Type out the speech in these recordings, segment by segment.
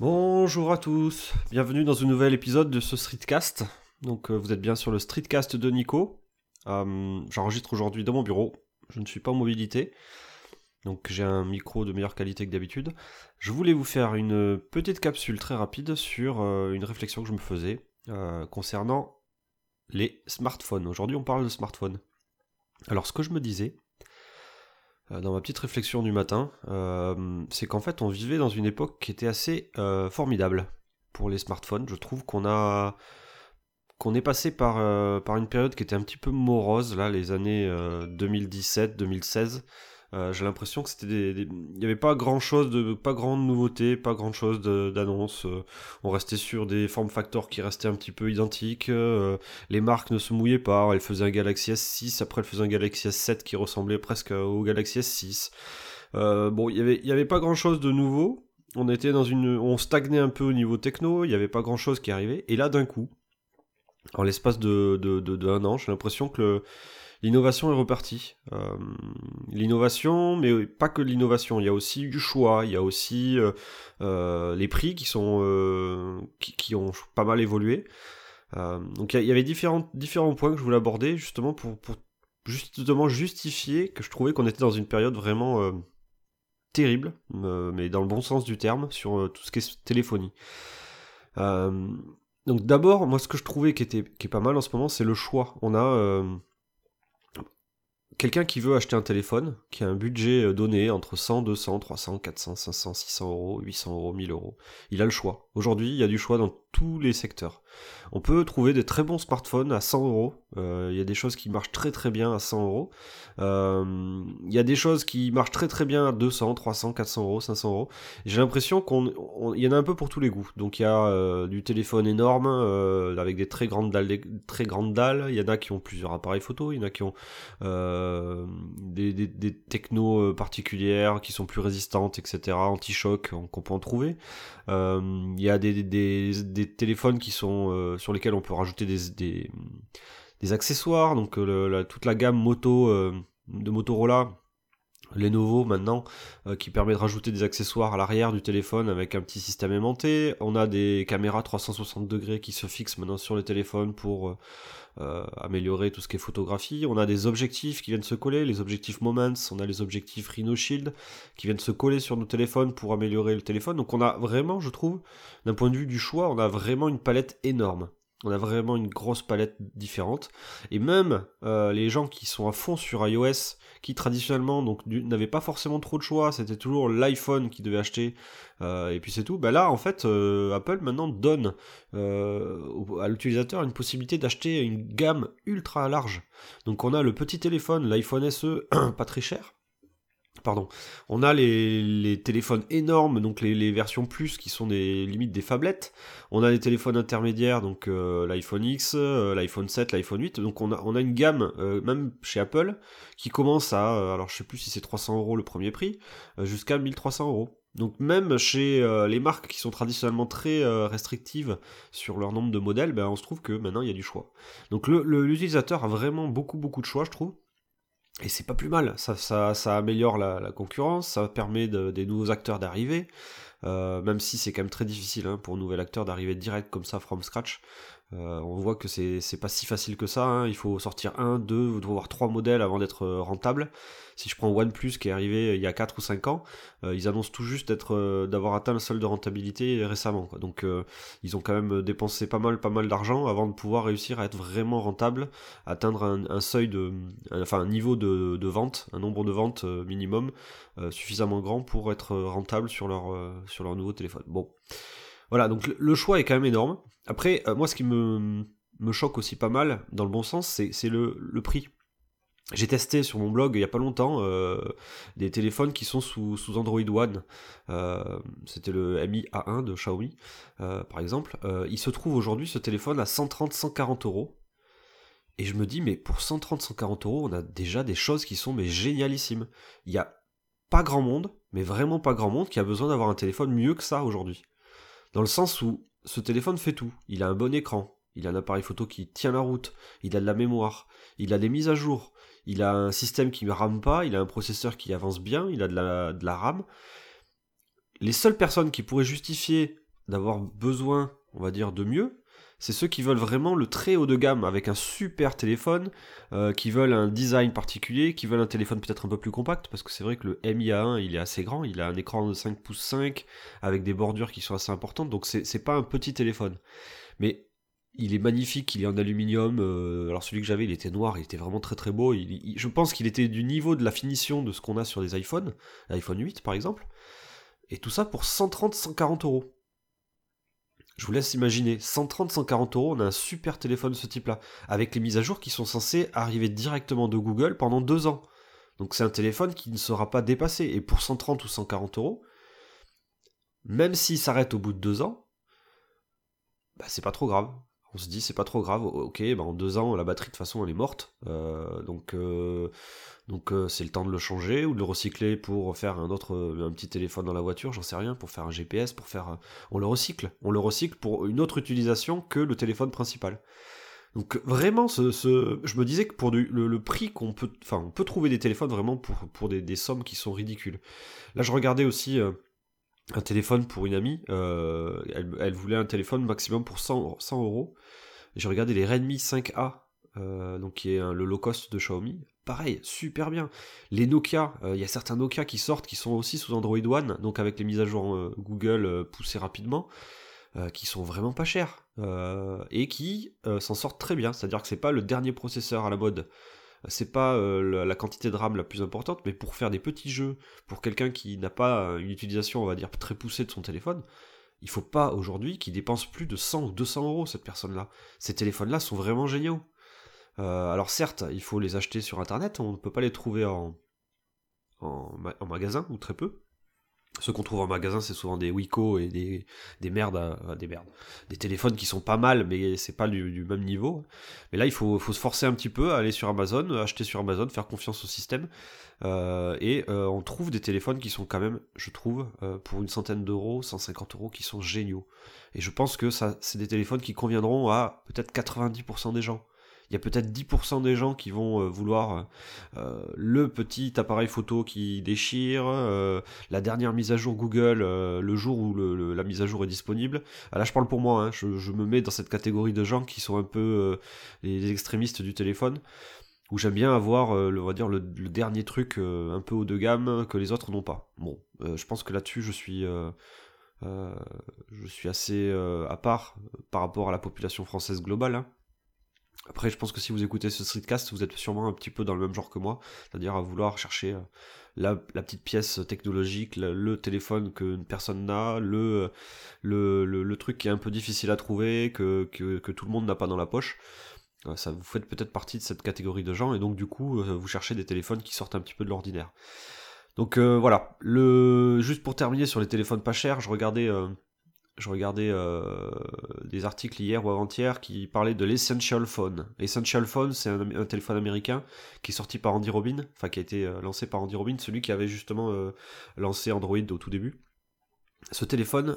Bonjour à tous, bienvenue dans un nouvel épisode de ce Streetcast. Donc euh, vous êtes bien sur le Streetcast de Nico. Euh, J'enregistre aujourd'hui dans mon bureau, je ne suis pas en mobilité, donc j'ai un micro de meilleure qualité que d'habitude. Je voulais vous faire une petite capsule très rapide sur euh, une réflexion que je me faisais concernant les smartphones. Aujourd'hui on parle de smartphones. Alors ce que je me disais, dans ma petite réflexion du matin, euh, c'est qu'en fait on vivait dans une époque qui était assez euh, formidable pour les smartphones. Je trouve qu'on a qu'on est passé par, euh, par une période qui était un petit peu morose, là, les années 2017-2016. J'ai l'impression que c'était des, il n'y avait pas grand chose de, pas grande nouveauté, pas grand chose d'annonce. Euh, on restait sur des form factors qui restaient un petit peu identiques. euh, les marques ne se mouillaient pas. Elle faisait un Galaxy S6, après elle faisait un Galaxy S7 qui ressemblait presque au Galaxy S6. Euh, bon, il y avait, il y avait pas grand chose de nouveau. On était dans une, on stagnait un peu au niveau techno. Il n'y avait pas grand chose qui arrivait. Et là, d'un coup, en l'espace de, de un an, j'ai l'impression que le- l'innovation est repartie. Euh, l'innovation, mais pas que l'innovation. Il y a aussi du choix. Il y a aussi euh, euh, les prix qui sont, qui, ont pas mal évolué. Donc il y avait différents, différents points que je voulais aborder justement pour, justement justifier que je trouvais qu'on était dans une période vraiment terrible, mais dans le bon sens du terme, sur tout ce qui est téléphonie. Donc d'abord, moi ce que je trouvais qui, était, qui est pas mal en ce moment, c'est le choix. On a quelqu'un qui veut acheter un téléphone, qui a un budget euh, donné entre 100, 200, 300, 400, 500, 600 euros, 800 euros, 1000 euros. Il a le choix. Aujourd'hui, il y a du choix dans tous les secteurs. On peut trouver des très bons smartphones à 100 euros. Euh, Il y a des choses qui marchent très très bien à 100 euros. Euh, Il y a des choses qui marchent très très bien à 200, 300, 400 euros, 500 euros. J'ai l'impression qu'on, y en a un peu pour tous les goûts. Donc il y a euh, du téléphone énorme avec des très grandes dalles, des très grandes dalles. Il y en a qui ont plusieurs appareils photo. Il y en a qui ont des, des, technos particulières qui sont plus résistantes, etc. Anti-choc, on- qu'on peut en trouver. Il y a des, des téléphones qui sont euh, sur lesquels on peut rajouter des, des, accessoires. Donc euh, toute la gamme moto euh, de Motorola. Lenovo maintenant euh, qui permet de rajouter des accessoires à l'arrière du téléphone avec un petit système aimanté. On a des caméras 360 degrés qui se fixent maintenant sur le téléphone pour euh, euh, améliorer tout ce qui est photographie. On a des objectifs qui viennent se coller, les objectifs Moments, on a les objectifs Rhino Shield qui viennent se coller sur nos téléphones pour améliorer le téléphone. Donc on a vraiment, je trouve, d'un point de vue du choix, on a vraiment une palette énorme. On a vraiment une grosse palette différente. Et même euh, les gens qui sont à fond sur iOS, qui traditionnellement n'avaient pas forcément trop de choix, c'était toujours l'iPhone qui devait acheter, euh, et puis c'est tout. Bah là, en fait, euh, Apple maintenant donne à l'utilisateur une possibilité d'acheter une gamme ultra large. Donc on a le petit téléphone, l'iPhone SE, pas très cher. Pardon. On a les, téléphones énormes, donc les, versions plus qui sont des limites des phablettes. On a les téléphones intermédiaires, donc euh, l'iPhone X, euh, l'iPhone 7, l'iPhone 8. Donc on a, une gamme, euh, même chez Apple, qui commence à, alors je sais plus si c'est 300 euros le premier prix, jusqu'à 1300 euros. Donc même chez les marques qui sont traditionnellement très restrictives sur leur nombre de modèles, ben, on se trouve que maintenant il y a du choix. Donc l'utilisateur a vraiment beaucoup beaucoup de choix, je trouve. Et c'est pas plus mal, ça, améliore la, concurrence, ça permet de- des nouveaux acteurs d'arriver, euh, même si c'est quand même très difficile hein, pour un nouvel acteur d'arriver direct comme ça from scratch. Euh, on voit que c'est pas si facile que ça, hein. il faut sortir un, deux, voire trois modèles avant d'être euh, rentable. Si je prends OnePlus qui est arrivé il y a 4 ou 5 ans, euh, ils annoncent tout juste euh, d'avoir atteint le seuil de rentabilité récemment. Donc euh, ils ont quand même dépensé pas mal, pas mal d'argent avant de pouvoir réussir à être vraiment rentable, atteindre un, seuil de, enfin un niveau de, de vente, un nombre de ventes euh, minimum euh, suffisamment grand pour être rentable sur leur, euh, sur leur nouveau téléphone. Bon, voilà, donc le, choix est quand même énorme. Après, euh, moi ce qui me, choque aussi pas mal, dans le bon sens, c'est le, prix. J'ai testé sur mon blog il y a pas longtemps euh, des téléphones qui sont sous, Android One. Euh, C'était le Mi A1 de Xiaomi, par exemple. Il se trouve aujourd'hui ce téléphone à 130-140 euros. Et je me dis, mais pour 130-140 euros, on a déjà des choses qui sont mais génialissimes. Il y a pas grand monde, mais vraiment pas grand monde, qui a besoin d'avoir un téléphone mieux que ça aujourd'hui. Dans le sens où ce téléphone fait tout. Il a un bon écran, il a un appareil photo qui tient la route, il a de la mémoire, il a des mises à jour, il a un système qui ne rame pas, il a un processeur qui avance bien, il a de la, RAM. Les seules personnes qui pourraient justifier d'avoir besoin, on va dire, de mieux, c'est ceux qui veulent vraiment le très haut de gamme avec un super téléphone, euh, qui veulent un design particulier, qui veulent un téléphone peut-être un peu plus compact, parce que c'est vrai que le MIA1 il est assez grand, il a un écran de 5 pouces 5 avec des bordures qui sont assez importantes, donc c'est pas un petit téléphone. Mais il est magnifique, il est en aluminium. Euh, alors celui que j'avais, il était noir, il était vraiment très très beau. je pense qu'il était du niveau de la finition de ce qu'on a sur des iPhones, l'iPhone 8 par exemple. Et tout ça pour 130-140 euros. Je vous laisse imaginer, 130-140 euros, on a un super téléphone de ce type-là, avec les mises à jour qui sont censées arriver directement de Google pendant deux ans. Donc c'est un téléphone qui ne sera pas dépassé. Et pour 130 ou 140 euros, même s'il s'arrête au bout de deux ans, bah, c'est pas trop grave on se dit c'est pas trop grave, ok, bah en deux ans la batterie de toute façon elle est morte, euh, donc euh, donc euh, c'est le temps de le changer ou de le recycler pour faire un autre un petit téléphone dans la voiture, j'en sais rien, pour faire un GPS, pour faire, on le recycle, on le recycle pour une autre utilisation que le téléphone principal. Donc vraiment, ce, je me disais que pour le, prix qu'on peut, enfin on peut trouver des téléphones vraiment pour, des sommes qui sont ridicules. Là je regardais aussi un téléphone pour une amie. Euh, elle, voulait un téléphone maximum pour 100, 100 euros. J'ai regardé les Redmi 5A, euh, donc qui est le low cost de Xiaomi. Pareil, super bien. Les Nokia, euh, il y a certains Nokia qui sortent qui sont aussi sous Android One, donc avec les mises à jour Google poussées rapidement, qui sont vraiment pas chers et qui s'en sortent très bien. C'est-à-dire que c'est pas le dernier processeur à la mode c'est pas euh, la, quantité de RAM la plus importante, mais pour faire des petits jeux, pour quelqu'un qui n'a pas une utilisation, on va dire, très poussée de son téléphone, il faut pas aujourd'hui qu'il dépense plus de 100 ou 200 euros, cette personne-là. Ces téléphones-là sont vraiment géniaux. Euh, alors certes, il faut les acheter sur Internet, on ne peut pas les trouver en, en magasin, ou très peu. Ce qu'on trouve en magasin, c'est souvent des Wiko et des, des merdes, euh, des merdes, des téléphones qui sont pas mal, mais c'est pas du, même niveau. Mais là, il faut, se forcer un petit peu, aller sur Amazon, acheter sur Amazon, faire confiance au système, euh, et euh, on trouve des téléphones qui sont quand même, je trouve, pour une centaine d'euros, 150 euros, qui sont géniaux. Et je pense que ça, c'est des téléphones qui conviendront à peut-être 90% des gens il y a peut-être 10% des gens qui vont euh, vouloir euh, le petit appareil photo qui déchire, euh, la dernière mise à jour Google le jour où la mise à jour est disponible. Ah, là, je parle pour moi, hein, je, me mets dans cette catégorie de gens qui sont un peu les extrémistes du téléphone où j'aime bien avoir, le, on va dire, le, dernier truc un peu haut de gamme que les autres n'ont pas. Bon, je pense que là-dessus, je suis, je suis assez à part par rapport à la population française globale. Hein. Après, je pense que si vous écoutez ce streetcast, vous êtes sûrement un petit peu dans le même genre que moi, c'est-à-dire à vouloir chercher euh, la, petite pièce technologique, le, téléphone que personne n'a, le, truc qui est un peu difficile à trouver, que, tout le monde n'a pas dans la poche. Euh, ça vous faites peut-être partie de cette catégorie de gens, et donc du coup, euh, vous cherchez des téléphones qui sortent un petit peu de l'ordinaire. Donc voilà, juste pour terminer sur les téléphones pas chers, je regardais je regardais euh, des articles hier ou avant-hier qui parlaient de l'Essential Phone. Essential Phone, c'est un, téléphone américain qui est sorti par Andy Robin, enfin qui a été euh, lancé par Andy Robin, celui qui avait justement euh, lancé Android au tout début. Ce téléphone,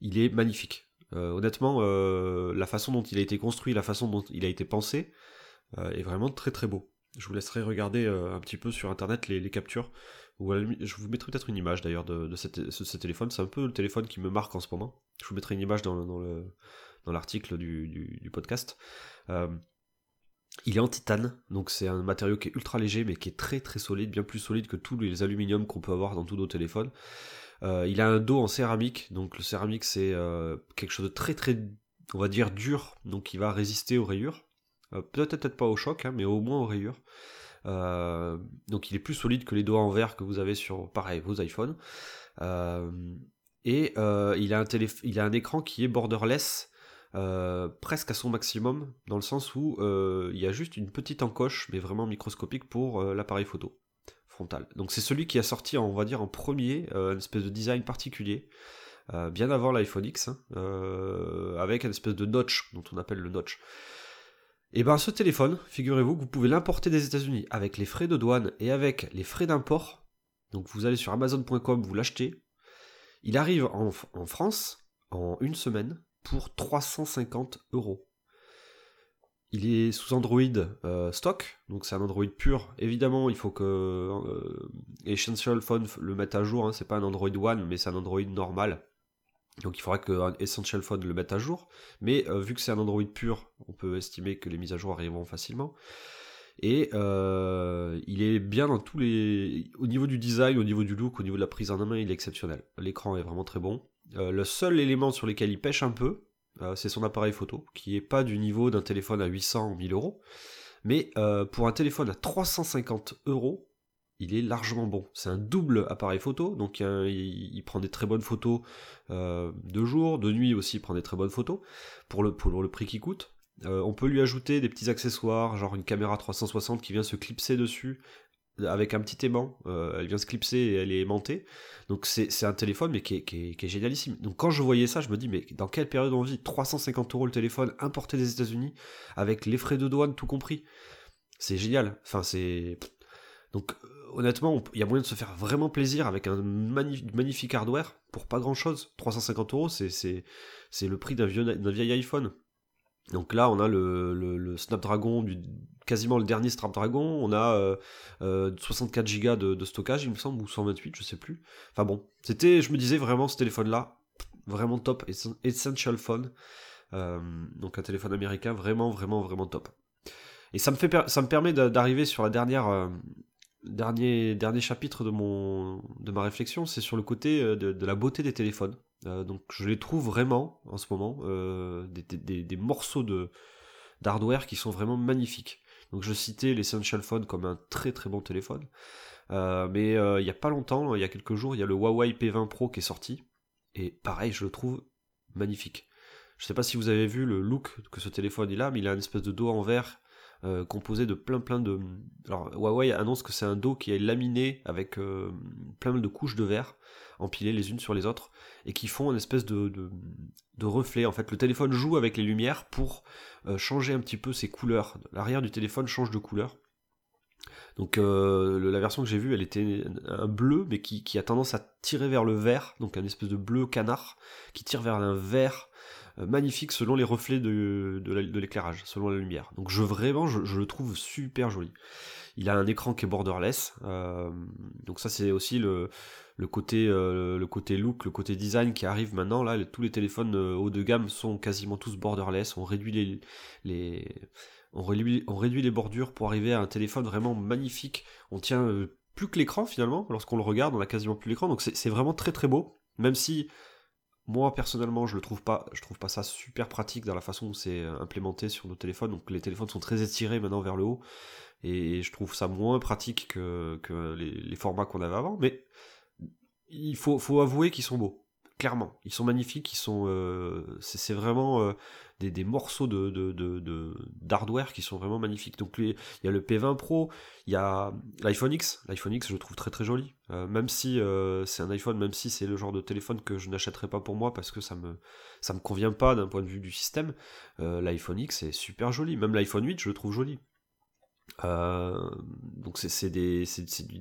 il est magnifique. honnêtement, la façon dont il a été construit, la façon dont il a été pensé, est vraiment très très beau. Je vous laisserai regarder un petit peu sur internet les captures je vous mettrai peut-être une image d'ailleurs de, ce, téléphone. C'est un peu le téléphone qui me marque en ce moment. Je vous mettrai une image dans, l'article du, podcast. Euh, il est en titane, donc c'est un matériau qui est ultra léger mais qui est très très solide, bien plus solide que tous les aluminiums qu'on peut avoir dans tous nos téléphones. Euh, il a un dos en céramique, donc le céramique c'est euh, quelque chose de très très, on va dire dur, donc il va résister aux rayures. peut-être peut-être pas au choc, hein, mais au moins aux rayures. Euh, donc il est plus solide que les doigts en verre que vous avez sur, pareil, vos iPhones. Euh, et euh, il, a un écran qui est borderless, presque à son maximum, dans le sens où il y a juste une petite encoche, mais vraiment microscopique pour l'appareil photo frontal. Donc c'est celui qui a sorti, on va dire, en premier, une espèce de design particulier. bien avant l'iPhone X, hein, avec une espèce de notch, dont on appelle le notch. Et eh bien ce téléphone, figurez-vous que vous pouvez l'importer des États-Unis avec les frais de douane et avec les frais d'import. Donc vous allez sur amazon.com, vous l'achetez. Il arrive en, France en une semaine pour 350 euros. Il est sous Android euh, stock, donc c'est un Android pur. Évidemment, il faut que euh, Essential Phone le mette à jour. Hein. c'est pas un Android One, mais c'est un Android normal Donc il faudra que Essential Phone le mette à jour. Mais vu que c'est un Android pur, on peut estimer que les mises à jour arriveront facilement. Et il est bien dans tous les. Au niveau du design, au niveau du look, au niveau de la prise en main, il est exceptionnel. L'écran est vraiment très bon. le seul élément sur lequel il pêche un peu, c'est son appareil photo, qui est pas du niveau d'un téléphone à 800 ou 1000 euros. Mais euh, pour un téléphone à 350 euros, il est largement bon. C'est un double appareil photo, donc il, prend des très bonnes photos euh, de jour, de nuit aussi, il prend des très bonnes photos pour le, pour le prix qui coûte. Euh, on peut lui ajouter des petits accessoires, genre une caméra 360 qui vient se clipser dessus avec un petit aimant. elle vient se clipser et elle est aimantée. Donc c'est un téléphone mais qui est, qui, génialissime. Donc quand je voyais ça, je me dis mais dans quelle période on vit 350 euros le téléphone importé des États-Unis avec les frais de douane tout compris. C'est génial. Enfin c'est donc honnêtement il y a moyen de se faire vraiment plaisir avec un magnifique hardware pour pas grand chose. 350 euros c'est le prix d'un vieil iPhone. Donc là, on a le, Snapdragon, quasiment le dernier Snapdragon. On a 64 euh, Go de, stockage, il me semble, ou 128, je sais plus. Enfin bon, c'était, je me disais vraiment ce téléphone-là, vraiment top, Essential Phone. Euh, donc un téléphone américain, vraiment, vraiment, vraiment top. Et ça me, permet d'arriver sur la dernière, euh, dernier, dernier chapitre de, mon, de ma réflexion, c'est sur le côté de la beauté des téléphones. Euh, donc je les trouve vraiment en ce moment euh, des, morceaux de d'hardware qui sont vraiment magnifiques. Donc je citais l'Essential Phone comme un très très bon téléphone. Euh, mais il n'y a pas longtemps, il y a quelques jours, il y a le Huawei P20 Pro qui est sorti. Et pareil, je le trouve magnifique. Je ne sais pas si vous avez vu le look que ce téléphone il a, mais il a une espèce de dos en verre composé de plein plein de... Alors Huawei annonce que c'est un dos qui est laminé avec plein de couches de verre empilées les unes sur les autres, et qui font une espèce de, de, reflet. En fait, le téléphone joue avec les lumières pour euh, changer un petit peu ses couleurs. L'arrière du téléphone change de couleur. Donc euh, la version que j'ai vue, elle était un bleu, mais qui, a tendance à tirer vers le vert, donc un espèce de bleu canard, qui tire vers un vert euh, magnifique selon les reflets de, l'éclairage, selon la lumière. Donc je vraiment, je, le trouve super joli. Il a un écran qui est borderless, donc ça c'est aussi le, côté, euh, le côté look, le côté design qui arrive maintenant. Là, tous les téléphones euh, haut de gamme sont quasiment tous borderless. On réduit les, on réduit, on réduit les bordures pour arriver à un téléphone vraiment magnifique. On tient euh, plus que l'écran finalement. Lorsqu'on le regarde, on a quasiment plus l'écran. Donc c'est vraiment très très beau. Même si moi personnellement, je le trouve pas, je ça super pratique dans la façon où c'est implémenté sur nos téléphones. Donc les téléphones sont très étirés maintenant vers le haut, et je trouve ça moins pratique que, les, formats qu'on avait avant. Mais il faut avouer qu'ils sont beaux. Clairement, ils sont magnifiques, ils sont, euh, c'est vraiment euh, des, morceaux de, d'hardware qui sont vraiment magnifiques. Donc il y a le P20 Pro, il y a l'iPhone X. L'iPhone X, je le trouve très très joli. Euh, même si c'est un iPhone, même si c'est le genre de téléphone que je n'achèterai pas pour moi parce que ça me ça me convient pas d'un point de vue du système. L'iPhone X est super joli. Même l'iPhone 8, je le trouve joli. Euh, donc c'est des,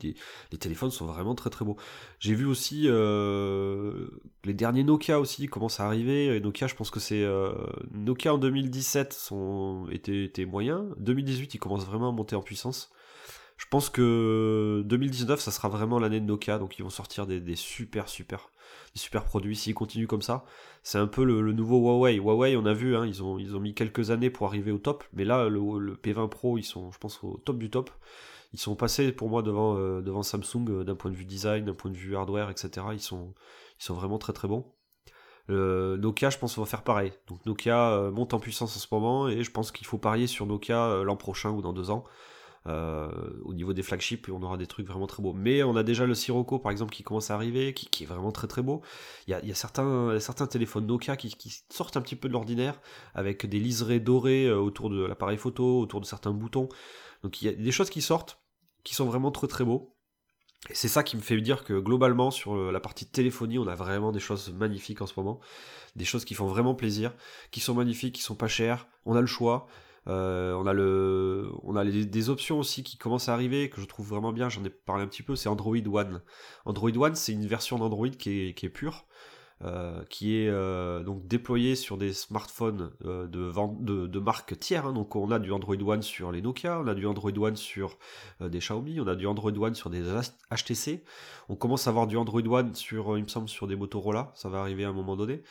des, les téléphones sont vraiment très très beaux. J'ai vu aussi euh, les derniers Nokia aussi commencent à arriver. Nokia, je pense que c'est euh, Nokia en 2017 sont était, était moyen. 2018, ils commencent vraiment à monter en puissance. Je pense que 2019, ça sera vraiment l'année de Nokia, donc ils vont sortir des, des super super des super produits. S'ils continuent comme ça, c'est un peu le, nouveau Huawei. Huawei, on a vu, hein, ils, ont, ils ont mis quelques années pour arriver au top, mais là, le, P20 Pro, ils sont, je pense, au top du top. Ils sont passés pour moi devant, euh, devant Samsung euh, d'un point de vue design, d'un point de vue hardware, etc. Ils sont, ils sont vraiment très très bons. Nokia, je pense, va faire pareil. Donc Nokia euh, monte en puissance en ce moment et je pense qu'il faut parier sur Nokia l'an prochain ou dans deux ans. Euh, au niveau des flagships, on aura des trucs vraiment très beaux. Mais on a déjà le Sirocco, par exemple, qui commence à arriver, qui, est vraiment très très beau. Il y a, certains, certains téléphones Nokia qui, sortent un petit peu de l'ordinaire, avec des liserés dorés euh, autour de l'appareil photo, autour de certains boutons. Donc il y a des choses qui sortent, qui sont vraiment très très beaux. Et c'est ça qui me fait dire que globalement, sur la partie téléphonie, on a vraiment des choses magnifiques en ce moment. Des choses qui font vraiment plaisir, qui sont magnifiques, qui sont pas chères. On a le choix. Euh, on a, des options aussi qui commencent à arriver, que je trouve vraiment bien, j'en ai parlé un petit peu, c'est Android One. Android One, c'est une version d'Android qui est, pure, euh, qui est euh, donc déployé sur des smartphones de, de, de marques tiers. Hein. Donc on a du Android One sur les Nokia, on a du Android One sur des Xiaomi, on a du Android One sur des HTC. On commence à avoir du Android One sur, il me semble, sur des Motorola. Ça va arriver à un moment donné.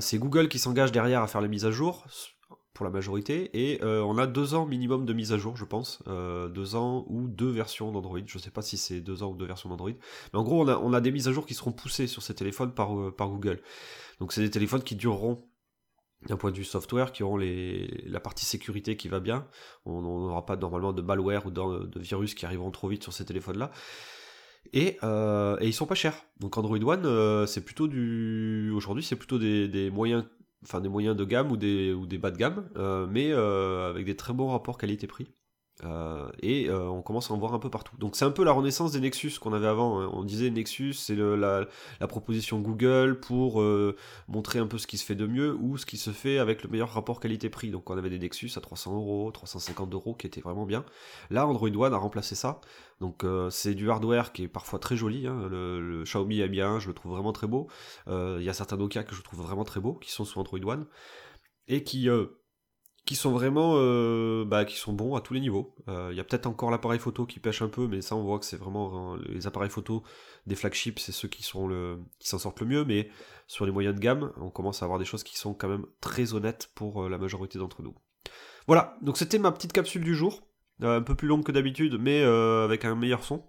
c'est Google qui s'engage derrière à faire les mises à jour pour la majorité, et euh, on a deux ans minimum de mise à jour, je pense, euh, deux ans ou deux versions d'Android, je sais pas si c'est deux ans ou deux versions d'Android, mais en gros on a, des mises à jour qui seront poussées sur ces téléphones par, euh, par Google. Donc c'est des téléphones qui dureront d'un point de vue software, qui auront les, la partie sécurité qui va bien, on n'aura pas normalement de malware ou de, virus qui arriveront trop vite sur ces téléphones-là. Et, euh, et, ils sont pas chers. Donc Android One, c'est plutôt du. Aujourd'hui, c'est plutôt des, moyens enfin des moyens de gamme ou des, ou des bas de gamme, euh, mais euh, avec des très bons rapports qualité-prix. Euh, et on commence à en voir un peu partout. Donc c'est un peu la renaissance des Nexus qu'on avait avant. Hein. On disait Nexus, c'est la, la, proposition Google pour montrer un peu ce qui se fait de mieux ou ce qui se fait avec le meilleur rapport qualité-prix. Donc on avait des Nexus à 300 euros, 350 euros qui étaient vraiment bien. Là, Android One a remplacé ça. Donc c'est du hardware qui est parfois très joli. Hein. Le, Xiaomi Mi1, je le trouve vraiment très beau. Il y a certains Nokia que je trouve vraiment très beaux qui sont sous Android One et qui qui sont vraiment euh, bah, qui sont bons à tous les niveaux. Il euh, y a peut-être encore l'appareil photo qui pêche un peu, mais ça on voit que c'est vraiment les appareils photo des flagships, c'est ceux qui sont le qui s'en sortent le mieux, mais sur les moyens de gamme, on commence à avoir des choses qui sont quand même très honnêtes pour euh, la majorité d'entre nous. Voilà, donc c'était ma petite capsule du jour, un peu plus longue que d'habitude, mais avec un meilleur son.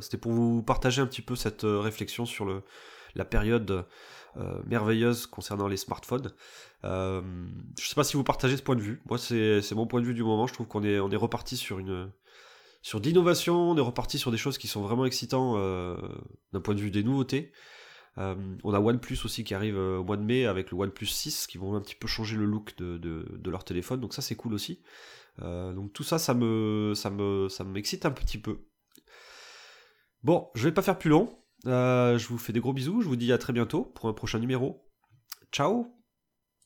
c'était pour vous partager un petit peu cette réflexion sur la période euh, merveilleuse concernant les smartphones. Euh, je sais pas si vous partagez ce point de vue. Moi, c'est mon point de vue du moment. Je trouve qu'on est, on est reparti sur une sur d'innovation, on est reparti sur des choses qui sont vraiment excitantes euh, d'un point de vue des nouveautés. on a OnePlus aussi qui arrive au mois de mai avec le OnePlus 6 qui vont un petit peu changer le look de, de, leur téléphone, donc ça c'est cool aussi. Donc tout ça, ça me, ça me, ça m'excite un petit peu. Bon, je vais pas faire plus long. Euh, je vous fais des gros bisous, je vous dis à très bientôt pour un prochain numéro. Ciao